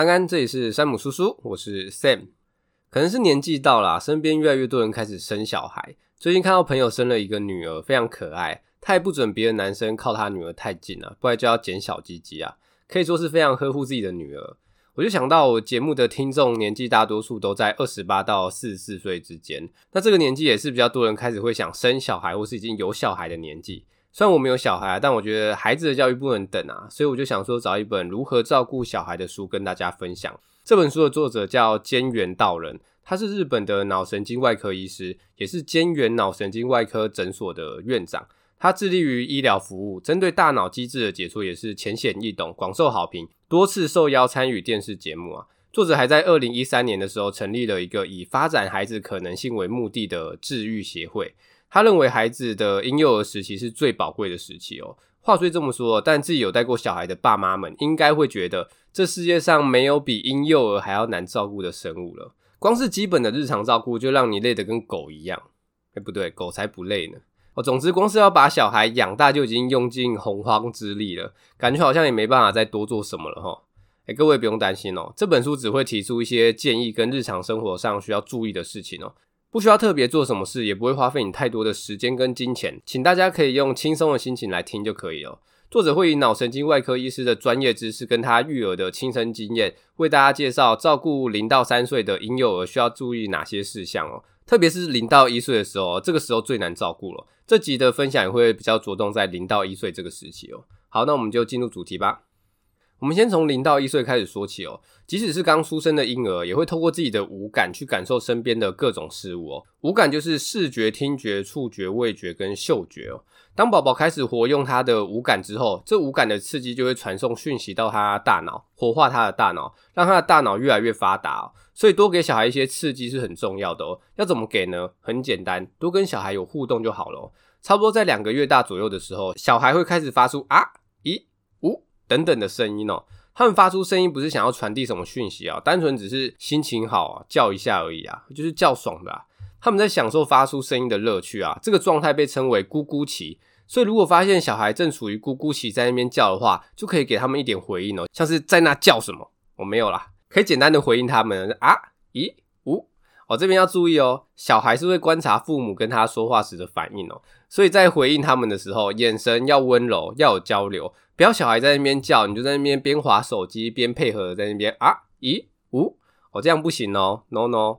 安安，这里是山姆叔叔，我是 Sam。可能是年纪到了，身边越来越多人开始生小孩。最近看到朋友生了一个女儿，非常可爱，他也不准别的男生靠他女儿太近了，不然就要剪小鸡鸡啊，可以说是非常呵护自己的女儿。我就想到，我节目的听众年纪大多数都在二十八到四十四岁之间，那这个年纪也是比较多人开始会想生小孩，或是已经有小孩的年纪。虽然我没有小孩，但我觉得孩子的教育不能等啊，所以我就想说找一本如何照顾小孩的书跟大家分享。这本书的作者叫菅原道人，他是日本的脑神经外科医师，也是菅原脑神经外科诊所的院长。他致力于医疗服务，针对大脑机制的解说也是浅显易懂，广受好评，多次受邀参与电视节目啊。作者还在二零一三年的时候成立了一个以发展孩子可能性为目的的治愈协会。他认为孩子的婴幼儿时期是最宝贵的时期哦。话虽这么说，但自己有带过小孩的爸妈们应该会觉得，这世界上没有比婴幼儿还要难照顾的生物了。光是基本的日常照顾就让你累得跟狗一样。哎，不对，狗才不累呢。哦，总之，光是要把小孩养大就已经用尽洪荒之力了，感觉好像也没办法再多做什么了齁。诶，各位不用担心哦，这本书只会提出一些建议跟日常生活上需要注意的事情哦，不需要特别做什么事，也不会花费你太多的时间跟金钱，请大家可以用轻松的心情来听就可以了。作者会以脑神经外科医师的专业知识跟他育儿的亲身经验，为大家介绍照顾零到三岁的婴幼儿需要注意哪些事项哦。特别是零到一岁的时候，这个时候最难照顾了。这集的分享也会比较着重在零到一岁这个时期哦。好，那我们就进入主题吧。我们先从零到一岁开始说起哦。即使是刚出生的婴儿，也会透过自己的五感去感受身边的各种事物哦。五感就是视觉、听觉、触觉、味觉跟嗅觉哦。当宝宝开始活用他的五感之后，这五感的刺激就会传送讯息到他大脑，活化他的大脑，让他的大脑越来越发达哦。所以多给小孩一些刺激是很重要的哦。要怎么给呢？很简单，多跟小孩有互动就好了哦。差不多在两个月大左右的时候，小孩会开始发出啊、等等的声音哦，他们发出声音不是想要传递什么讯息啊，单纯只是心情好啊，叫一下而已啊，就是叫爽的啊。他们在享受发出声音的乐趣啊，这个状态被称为咕咕期。所以如果发现小孩正处于咕咕期，在那边叫的话，就可以给他们一点回应哦，像是在那叫什么？我没有啦，可以简单的回应他们啊、咦、哦，这边要注意哦，小孩是会观察父母跟他说话时的反应哦，所以在回应他们的时候，眼神要温柔，要有交流。不要小孩在那边叫，你就在那边边滑手机边配合在那边啊、咦、呜，哦，这样不行哦，no no，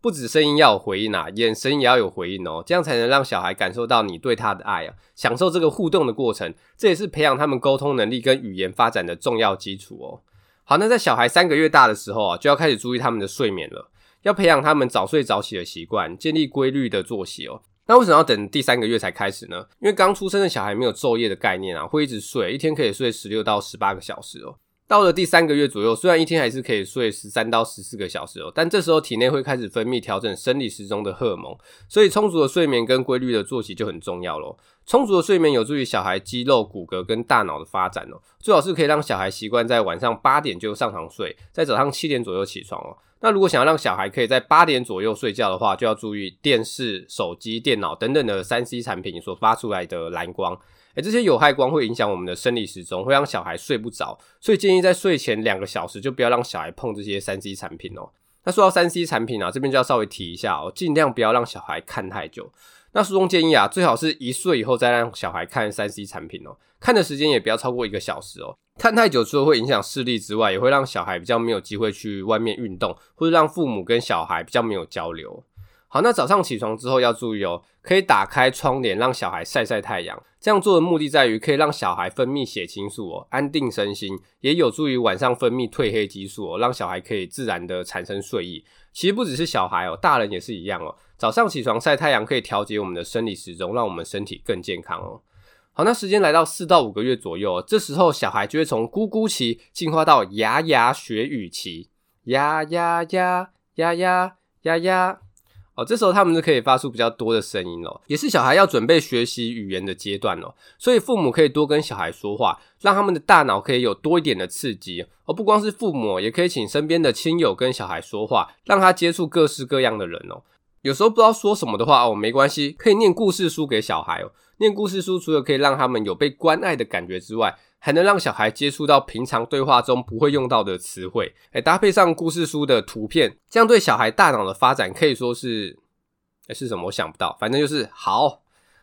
不止声音要有回应啊，眼神也要有回应哦，这样才能让小孩感受到你对他的爱啊，享受这个互动的过程，这也是培养他们沟通能力跟语言发展的重要基础哦。好，那在小孩三个月大的时候啊，就要开始注意他们的睡眠了，要培养他们早睡早起的习惯，建立规律的作息哦。那为什么要等第三个月才开始呢？因为刚出生的小孩没有昼夜的概念啊，会一直睡，一天可以睡十六到十八个小时哦。到了第三个月左右，虽然一天还是可以睡十三到十四个小时哦，但这时候体内会开始分泌调整生理时钟的荷尔蒙，所以充足的睡眠跟规律的作息就很重要咯。充足的睡眠有助于小孩肌肉、骨骼跟大脑的发展哦。最好是可以让小孩习惯在晚上八点就上床睡，在早上七点左右起床哦。那如果想要让小孩可以在八点左右睡觉的话，就要注意电视、手机、电脑等等的三 C 产品所发出来的蓝光，诶，这些有害光会影响我们的生理时钟，会让小孩睡不着，所以建议在睡前两个小时就不要让小孩碰这些三 C 产品哦。那说到三 C 产品啊，这边就要稍微提一下哦，尽量不要让小孩看太久。那书中建议啊，最好是一岁以后再让小孩看三 C 产品哦，看的时间也不要超过一个小时哦。看太久除了会影响视力之外，也会让小孩比较没有机会去外面运动，或者让父母跟小孩比较没有交流。好，那早上起床之后要注意哦，可以打开窗帘让小孩晒晒太阳。这样做的目的在于可以让小孩分泌血清素哦，安定身心，也有助于晚上分泌褪黑激素哦，让小孩可以自然的产生睡意。其实不只是小孩哦，大人也是一样哦。早上起床晒太阳可以调节我们的生理时钟，让我们身体更健康哦。好，那时间来到四到五个月左右，这时候小孩就会从咕咕期进化到牙牙学语期，牙牙牙牙牙牙牙。哦，这时候他们就可以发出比较多的声音了，也是小孩要准备学习语言的阶段了。所以父母可以多跟小孩说话，让他们的大脑可以有多一点的刺激。而不光是父母，也可以请身边的亲友跟小孩说话，让他接触各式各样的人哦。有时候不知道说什么的话哦，没关系，可以念故事书给小孩哦。念故事书除了可以让他们有被关爱的感觉之外，还能让小孩接触到平常对话中不会用到的词汇，哎，搭配上故事书的图片，这样对小孩大脑的发展可以说是，哎，是什么？我想不到，反正就是好。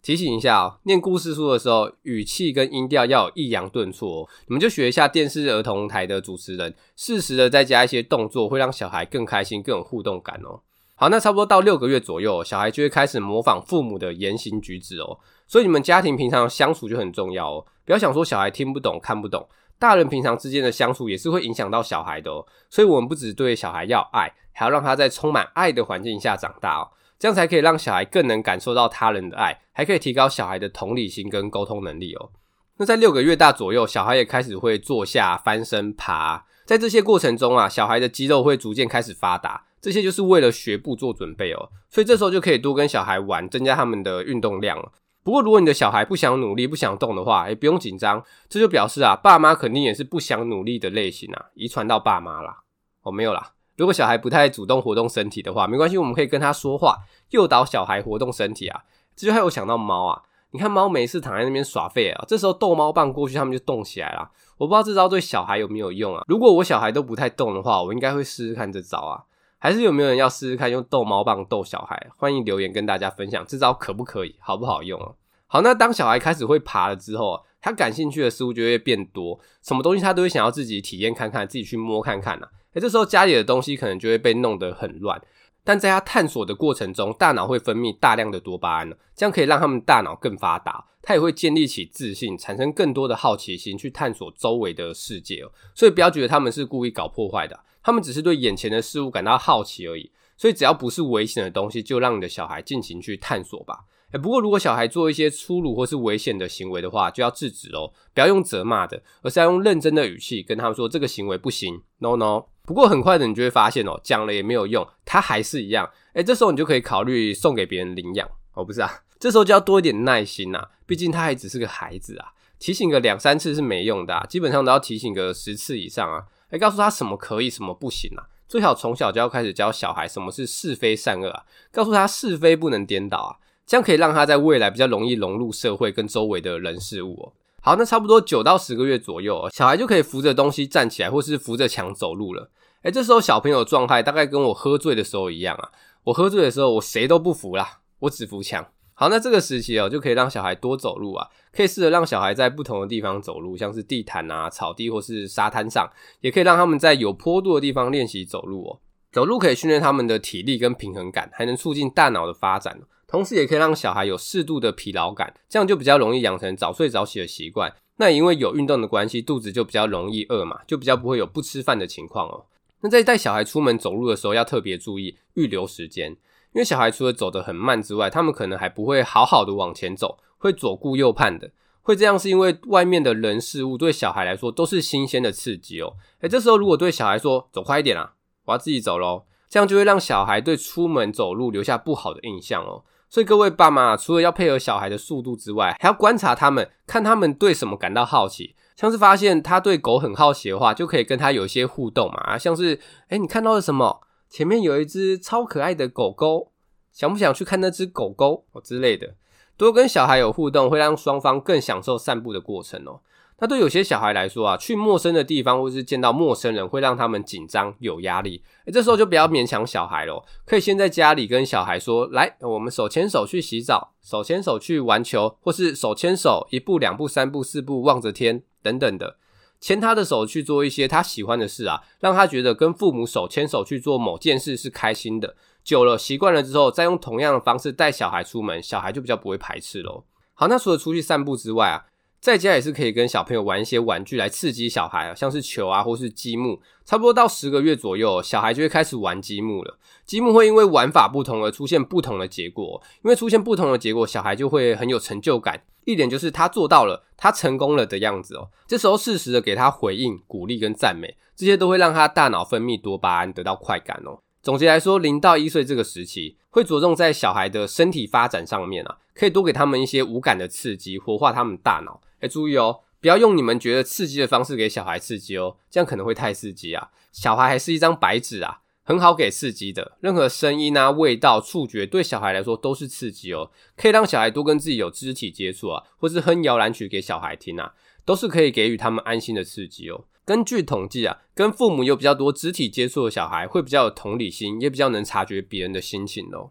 提醒一下哦，念故事书的时候，语气跟音调要有抑扬顿挫哦。你们就学一下电视儿童台的主持人，适时的再加一些动作，会让小孩更开心、更有互动感哦。好，那差不多到六个月左右，小孩就会开始模仿父母的言行举止哦。所以你们家庭平常相处就很重要哦。不要想说小孩听不懂、看不懂，大人平常之间的相处也是会影响到小孩的哦。所以我们不只对小孩要爱，还要让他在充满爱的环境下长大哦。这样才可以让小孩更能感受到他人的爱，还可以提高小孩的同理心跟沟通能力哦。那在六个月大左右，小孩也开始会坐下、翻身、爬。在这些过程中啊，小孩的肌肉会逐渐开始发达，这些就是为了学步做准备哦。所以这时候就可以多跟小孩玩，增加他们的运动量了。不过如果你的小孩不想努力、不想动的话，也不用紧张，这就表示啊，爸妈肯定也是不想努力的类型啊，遗传到爸妈啦。哦，没有啦。如果小孩不太主动活动身体的话，没关系，我们可以跟他说话，诱导小孩活动身体啊。这就还有想到猫啊，你看猫每次躺在那边耍废啊，这时候逗猫棒过去，他们就动起来了。我不知道这招对小孩有没有用啊？如果我小孩都不太动的话，我应该会试试看这招啊。还是有没有人要试试看用逗猫棒逗小孩？欢迎留言跟大家分享这招可不可以，好不好用啊？好，那当小孩开始会爬了之后，他感兴趣的事物就会变多，什么东西他都会想要自己体验看看，自己去摸看看啊。诶，这时候家里的东西可能就会被弄得很乱，但在他探索的过程中，大脑会分泌大量的多巴胺，这样可以让他们大脑更发达，他也会建立起自信，产生更多的好奇心去探索周围的世界哦。所以不要觉得他们是故意搞破坏的，他们只是对眼前的事物感到好奇而已。所以只要不是危险的东西，就让你的小孩尽情去探索吧。诶，不过如果小孩做一些粗鲁或是危险的行为的话，就要制止哦，不要用责骂的，而是要用认真的语气跟他们说这个行为不行，no no。不过很快的，你就会发现哦，讲了也没有用，他还是一样。诶，这时候你就可以考虑送给别人领养哦，不是啊，这时候就要多一点耐心呐，毕竟他还只是个孩子啊，提醒个两三次是没用的，基本上都要提醒个十次以上啊，诶，告诉他什么可以，什么不行啊，最好从小就要开始教小孩什么是是非善恶啊，告诉他是非不能颠倒啊，这样可以让他在未来比较容易融入社会跟周围的人事物哦。好，那差不多九到十个月左右，小孩就可以扶着东西站起来，或是扶着墙走路了。诶，这时候小朋友状态大概跟我喝醉的时候一样啊。我喝醉的时候，我谁都不扶啦，我只扶墙。好，那这个时期哦，就可以让小孩多走路啊，可以试着让小孩在不同的地方走路，像是地毯啊、草地或是沙滩上，也可以让他们在有坡度的地方练习走路哦。走路可以训练他们的体力跟平衡感，还能促进大脑的发展。同时也可以让小孩有适度的疲劳感，这样就比较容易养成早睡早起的习惯。那因为有运动的关系，肚子就比较容易饿嘛，就比较不会有不吃饭的情况哦。那在带小孩出门走路的时候，要特别注意预留时间，因为小孩除了走得很慢之外，他们可能还不会好好的往前走，会左顾右盼的。会这样是因为外面的人事物对小孩来说都是新鲜的刺激哦。诶，这时候如果对小孩说走快一点啊，我要自己走喽，这样就会让小孩对出门走路留下不好的印象哦。所以各位爸妈，除了要配合小孩的速度之外，还要观察他们，看他们对什么感到好奇。像是发现他对狗很好奇的话，就可以跟他有一些互动嘛。像是，诶，你看到了什么？前面有一只超可爱的狗狗，想不想去看那只狗狗哦之类的？多跟小孩有互动，会让双方更享受散步的过程哦。那对有些小孩来说啊，去陌生的地方或是见到陌生人，会让他们紧张有压力。诶，这时候就不要勉强小孩咯，可以先在家里跟小孩说：“来，我们手牵手去洗澡，手牵手去玩球，或是手牵手一步两步三步四步望着天等等的，牵他的手去做一些他喜欢的事啊，让他觉得跟父母手牵手去做某件事是开心的。久了习惯了之后，再用同样的方式带小孩出门，小孩就比较不会排斥喽。好，那除了出去散步之外啊。在家也是可以跟小朋友玩一些玩具来刺激小孩啊，像是球啊，或是积木。差不多到十个月左右，小孩就会开始玩积木了。积木会因为玩法不同而出现不同的结果，因为出现不同的结果，小孩就会很有成就感。一点就是他做到了，他成功了的样子哦。这时候适时的给他回应、鼓励跟赞美，这些都会让他大脑分泌多巴胺，得到快感哦。总结来说，零到一岁这个时期会着重在小孩的身体发展上面啊，可以多给他们一些五感的刺激，活化他们大脑。欸，注意哦，不要用你们觉得刺激的方式给小孩刺激哦，这样可能会太刺激啊。小孩还是一张白纸啊，很好给刺激的。任何声音啊、味道、触觉，对小孩来说都是刺激哦。可以让小孩多跟自己有肢体接触啊，或是哼摇篮曲给小孩听啊。都是可以给予他们安心的刺激哦。根据统计啊，跟父母有比较多肢体接触的小孩，会比较有同理心，也比较能察觉别人的心情哦。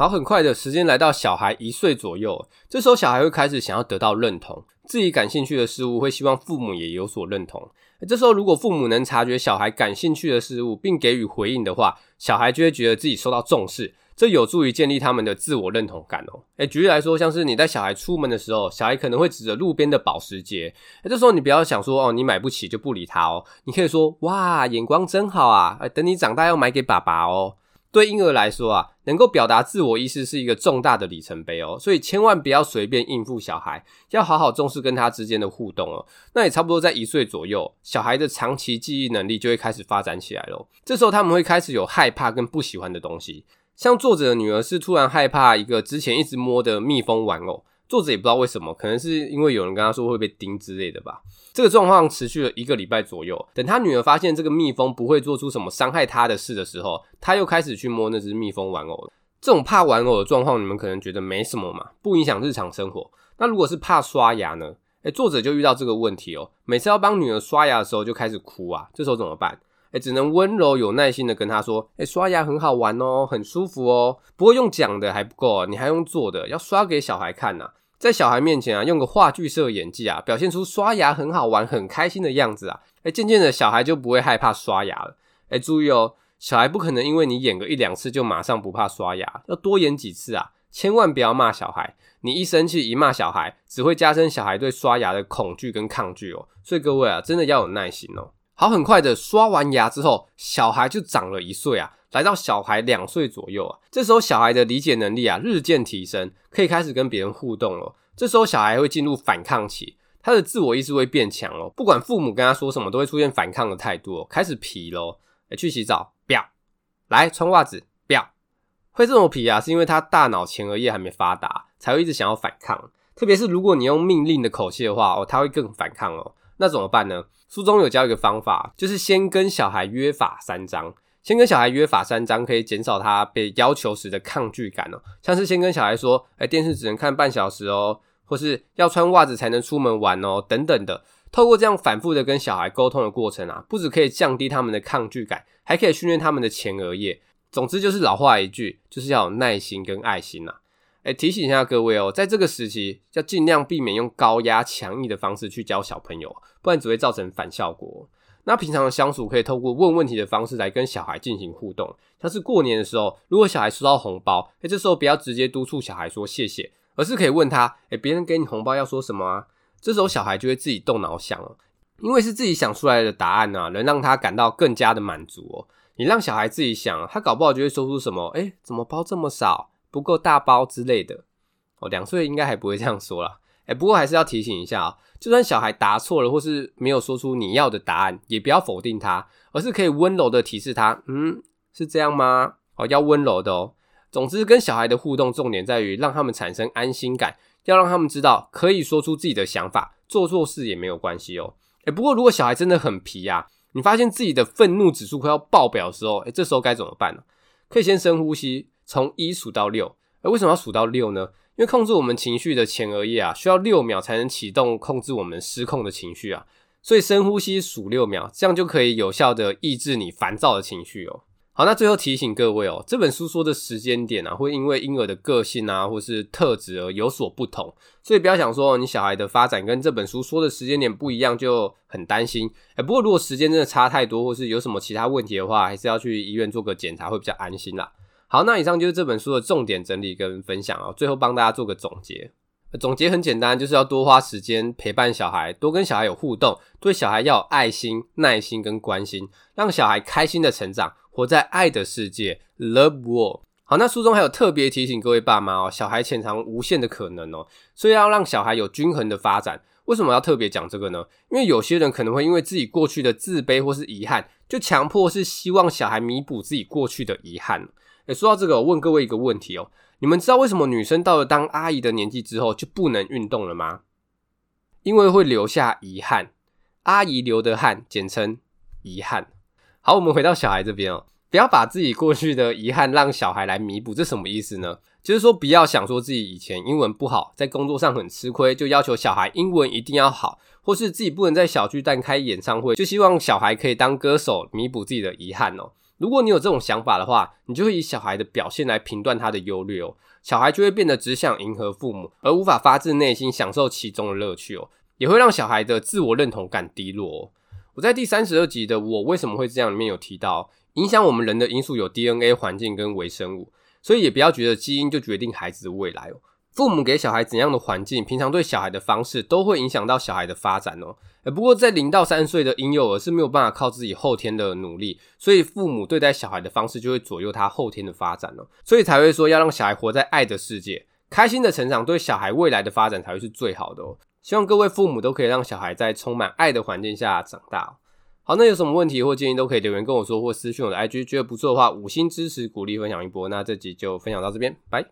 好，很快的时间来到小孩一岁左右，这时候小孩会开始想要得到认同，自己感兴趣的事物会希望父母也有所认同。这时候如果父母能察觉小孩感兴趣的事物，并给予回应的话，小孩就会觉得自己受到重视，这有助于建立他们的自我认同感哦。诶，举例来说，像是你带小孩出门的时候，小孩可能会指着路边的保时捷，诶，这时候你不要想说哦，你买不起就不理他哦，你可以说哇，眼光真好啊，等你长大要买给爸爸哦。对婴儿来说啊，能够表达自我意识是一个重大的里程碑哦，所以千万不要随便应付小孩，要好好重视跟他之间的互动哦。那也差不多在一岁左右，小孩的长期记忆能力就会开始发展起来咯。这时候他们会开始有害怕跟不喜欢的东西，像作者的女儿是突然害怕一个之前一直摸的蜜蜂玩偶。作者也不知道为什么，可能是因为有人跟他说会被叮之类的吧。这个状况持续了一个礼拜左右。等他女儿发现这个蜜蜂不会做出什么伤害他的事的时候，他又开始去摸那只蜜蜂玩偶。这种怕玩偶的状况，你们可能觉得没什么嘛，不影响日常生活。那如果是怕刷牙呢？诶，作者就遇到这个问题哦。每次要帮女儿刷牙的时候，就开始哭啊。这时候怎么办？诶，只能温柔有耐心的跟她说：“诶，刷牙很好玩哦，很舒服哦。不过用讲的还不够，你还用做的，要刷给小孩看呐。”在小孩面前啊，用个话剧社演技啊，表现出刷牙很好玩、很开心的样子啊，诶，渐渐的小孩就不会害怕刷牙了。诶，注意哦，小孩不可能因为你演个一两次就马上不怕刷牙，要多演几次啊，千万不要骂小孩，你一生气一骂小孩，只会加深小孩对刷牙的恐惧跟抗拒哦。所以各位啊，真的要有耐心哦。好，很快的刷完牙之后，小孩就长了一岁啊。来到小孩两岁左右啊，这时候小孩的理解能力啊日渐提升，可以开始跟别人互动了。这时候小孩会进入反抗期，他的自我意识会变强哦。不管父母跟他说什么，都会出现反抗的态度哦。开始皮咯，诶，去洗澡，不要；来穿袜子，不要。会这么皮啊，是因为他大脑前额叶还没发达，才会一直想要反抗。特别是如果你用命令的口气的话哦，他会更反抗哦。那怎么办呢？书中有教一个方法，就是先跟小孩约法三章。先跟小孩约法三章，可以减少他被要求时的抗拒感哦。像是先跟小孩说，哎，电视只能看半小时哦，或是要穿袜子才能出门玩哦，等等的。透过这样反复的跟小孩沟通的过程啊，不只可以降低他们的抗拒感，还可以训练他们的前额叶。总之就是老话一句，就是要有耐心跟爱心呐。哎，提醒一下各位哦，在这个时期要尽量避免用高压强硬的方式去教小朋友，不然只会造成反效果。那平常的相处可以透过问问题的方式来跟小孩进行互动，像是过年的时候，如果小孩收到红包，诶，这时候不要直接督促小孩说谢谢，而是可以问他，诶，别人给你红包要说什么啊？这时候小孩就会自己动脑想了，因为是自己想出来的答案啊，能让他感到更加的满足哦。你让小孩自己想，他搞不好就会说出什么，诶，怎么包这么少，不够大包之类的。哦，两岁应该还不会这样说啦。诶，不过还是要提醒一下啊。就算小孩答错了，或是没有说出你要的答案，也不要否定他，而是可以温柔的提示他，嗯，是这样吗？哦，要温柔的哦。总之，跟小孩的互动重点在于让他们产生安心感，要让他们知道可以说出自己的想法，做错事也没有关系哦。诶，不过如果小孩真的很皮呀，你发现自己的愤怒指数快要爆表的时候，诶，这时候该怎么办呢？可以先深呼吸，从一数到六。诶，为什么要数到六呢？因为控制我们情绪的前额叶啊，需要六秒才能启动控制我们失控的情绪啊，所以深呼吸数六秒，这样就可以有效的抑制你烦躁的情绪哦。好，那最后提醒各位哦，这本书说的时间点啊，会因为婴儿的个性啊，或是特质而有所不同，所以不要想说你小孩的发展跟这本书说的时间点不一样就很担心。哎，不过如果时间真的差太多，或是有什么其他问题的话，还是要去医院做个检查会比较安心啦。好，那以上就是这本书的重点整理跟分享哦。最后帮大家做个总结，总结很简单，就是要多花时间陪伴小孩，多跟小孩有互动，对小孩要有爱心、耐心跟关心，让小孩开心的成长，活在爱的世界，Love World。好，那书中还有特别提醒各位爸妈哦，小孩潜藏无限的可能哦，所以要让小孩有均衡的发展。为什么要特别讲这个呢？因为有些人可能会因为自己过去的自卑或是遗憾，就强迫是希望小孩弥补自己过去的遗憾。说到这个，我问各位一个问题哦，你们知道为什么女生到了当阿姨的年纪之后就不能运动了吗？因为会留下遗憾，阿姨流的汗，简称遗憾。好，我们回到小孩这边哦，不要把自己过去的遗憾让小孩来弥补，这什么意思呢？就是说，不要想说自己以前英文不好，在工作上很吃亏，就要求小孩英文一定要好，或是自己不能在小巨蛋开演唱会，就希望小孩可以当歌手弥补自己的遗憾哦。如果你有这种想法的话，你就会以小孩的表现来评断他的优劣哦，小孩就会变得只想迎合父母，而无法发自内心享受其中的乐趣哦，也会让小孩的自我认同感低落哦。我在第三十二集的我为什么会这样里面有提到，影响我们人的因素有 DNA、环境跟微生物，所以也不要觉得基因就决定孩子的未来哦。父母给小孩怎样的环境，平常对小孩的方式，都会影响到小孩的发展哦。不过在零到三岁的婴幼儿是没有办法靠自己后天的努力，所以父母对待小孩的方式就会左右他后天的发展哦。所以才会说要让小孩活在爱的世界，开心的成长，对小孩未来的发展才会是最好的哦。希望各位父母都可以让小孩在充满爱的环境下长大。好，那有什么问题或建议都可以留言跟我说，或私讯我的 IG。觉得不错的话，五星支持鼓励分享一波。那这集就分享到这边，拜。